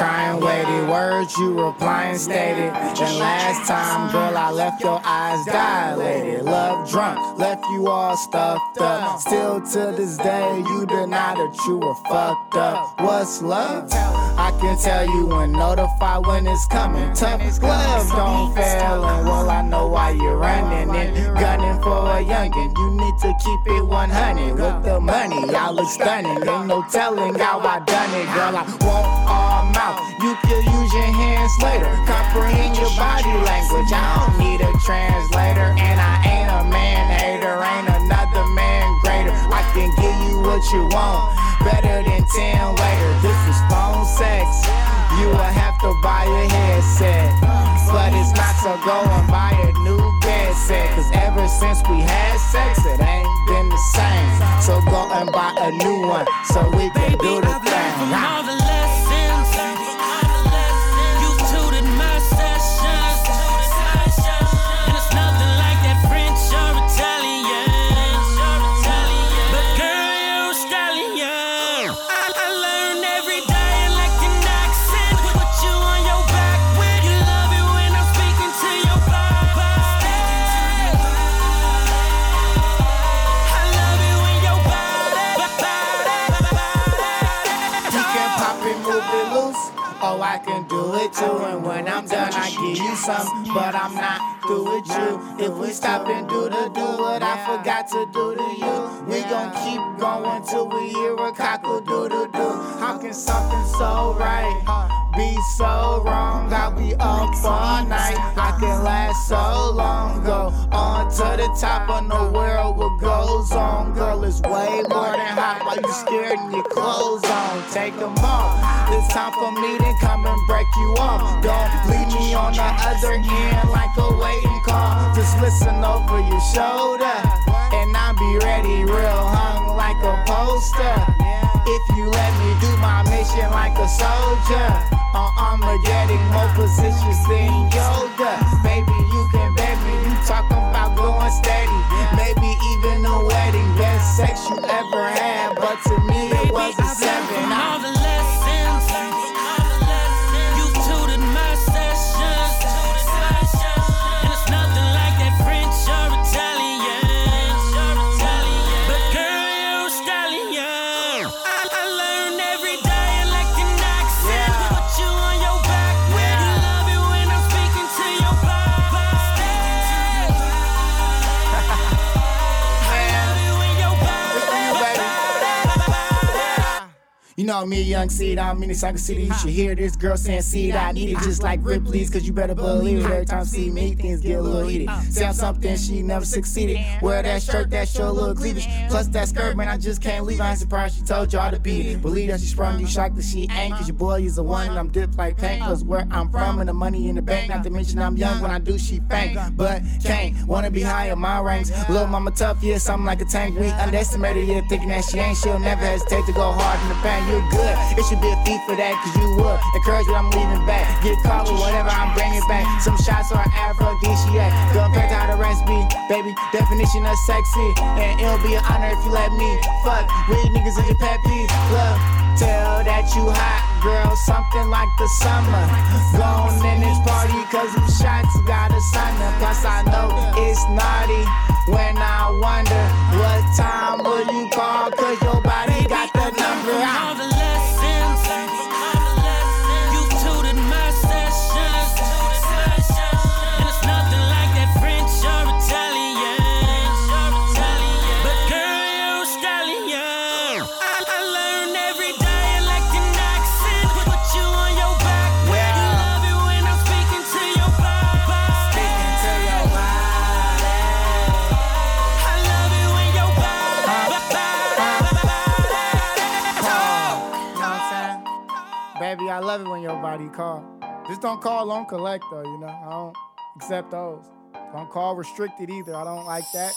how we try words you replying stated. And last time, girl, I left your eyes dilated. Love drunk, left you all stuffed up. Still to this day, you deny that you were fucked up. What's love? I can tell you when notified when it's coming. Tough love don't fail, and well, I know why you're running and gunning for a youngin'. You need to keep it 100 with the money. I look stunning, ain't no telling how I done it, girl. I won't all mouth. You can use your hands later. Comprehend your body language. I don't need a translator, and I ain't a man hater. Ain't another man greater. I can give you what you want, better than ten later. This is so go and buy a new bed set. Cause ever since we had sex, it ain't been the same. So go and buy a new one so we can Baby, do the I've thing. Oh, I can do it too. And when I'm done, I give you some. But I'm not through with you. If we stop and do the do what I forgot to do to you, we gon' keep going till we hear a cockle do do do. How can something so right so wrong? I'll be up all night. I can last so long. Go on to the top of the world. What goes on, girl, is way more than hot. Why you scared and your clothes on? Take them off. It's time for me to come and break you off. Don't leave me on the other end like a waiting call. Just listen over your shoulder, and I'll be ready, real hung like a poster. If you let me do my mission like a soldier, Uh, on Armageddon, more positions than yoga. You know me, young seed, I'm in the Sucker City. You should hear this girl saying seed. I need it just like Ripley's, cause you better believe it. Every time see me, things get a little heated. Say I'm something she never succeeded. Wear that shirt, that show a little cleavage. Plus that skirt, man, I just can't leave. I ain't surprised she told y'all to beat it. Believe that she sprung you, shocked that she ain't. Cause your boy is the one, I'm dipped like paint. Cause where I'm from, and the money in the bank. Not to mention I'm young, when I do, she faint. But can't, wanna be high in my ranks. Little mama tough, yeah, something like a tank. We underestimated, yeah, thinking that she ain't. She'll never hesitate to go hard in the paint. You're good. It should be a feat for that, cause you would. Encourage what I'm leaving back. Get caught with whatever I'm bringing back. Some shots are aphrodisiac. Compared to how the rest be, baby. Definition of sexy. And it'll be an honor if you let me. Fuck, with niggas is your peeve. Love, tell that you hot, girl. Something like the summer. Gone in this party, cause them shots got a sun. Plus, I know it's naughty when I wonder what time will you call, cause your Baby, I love it when your body call. Just don't call on collect though, you know. I don't accept those. Don't call restricted either. I don't like that.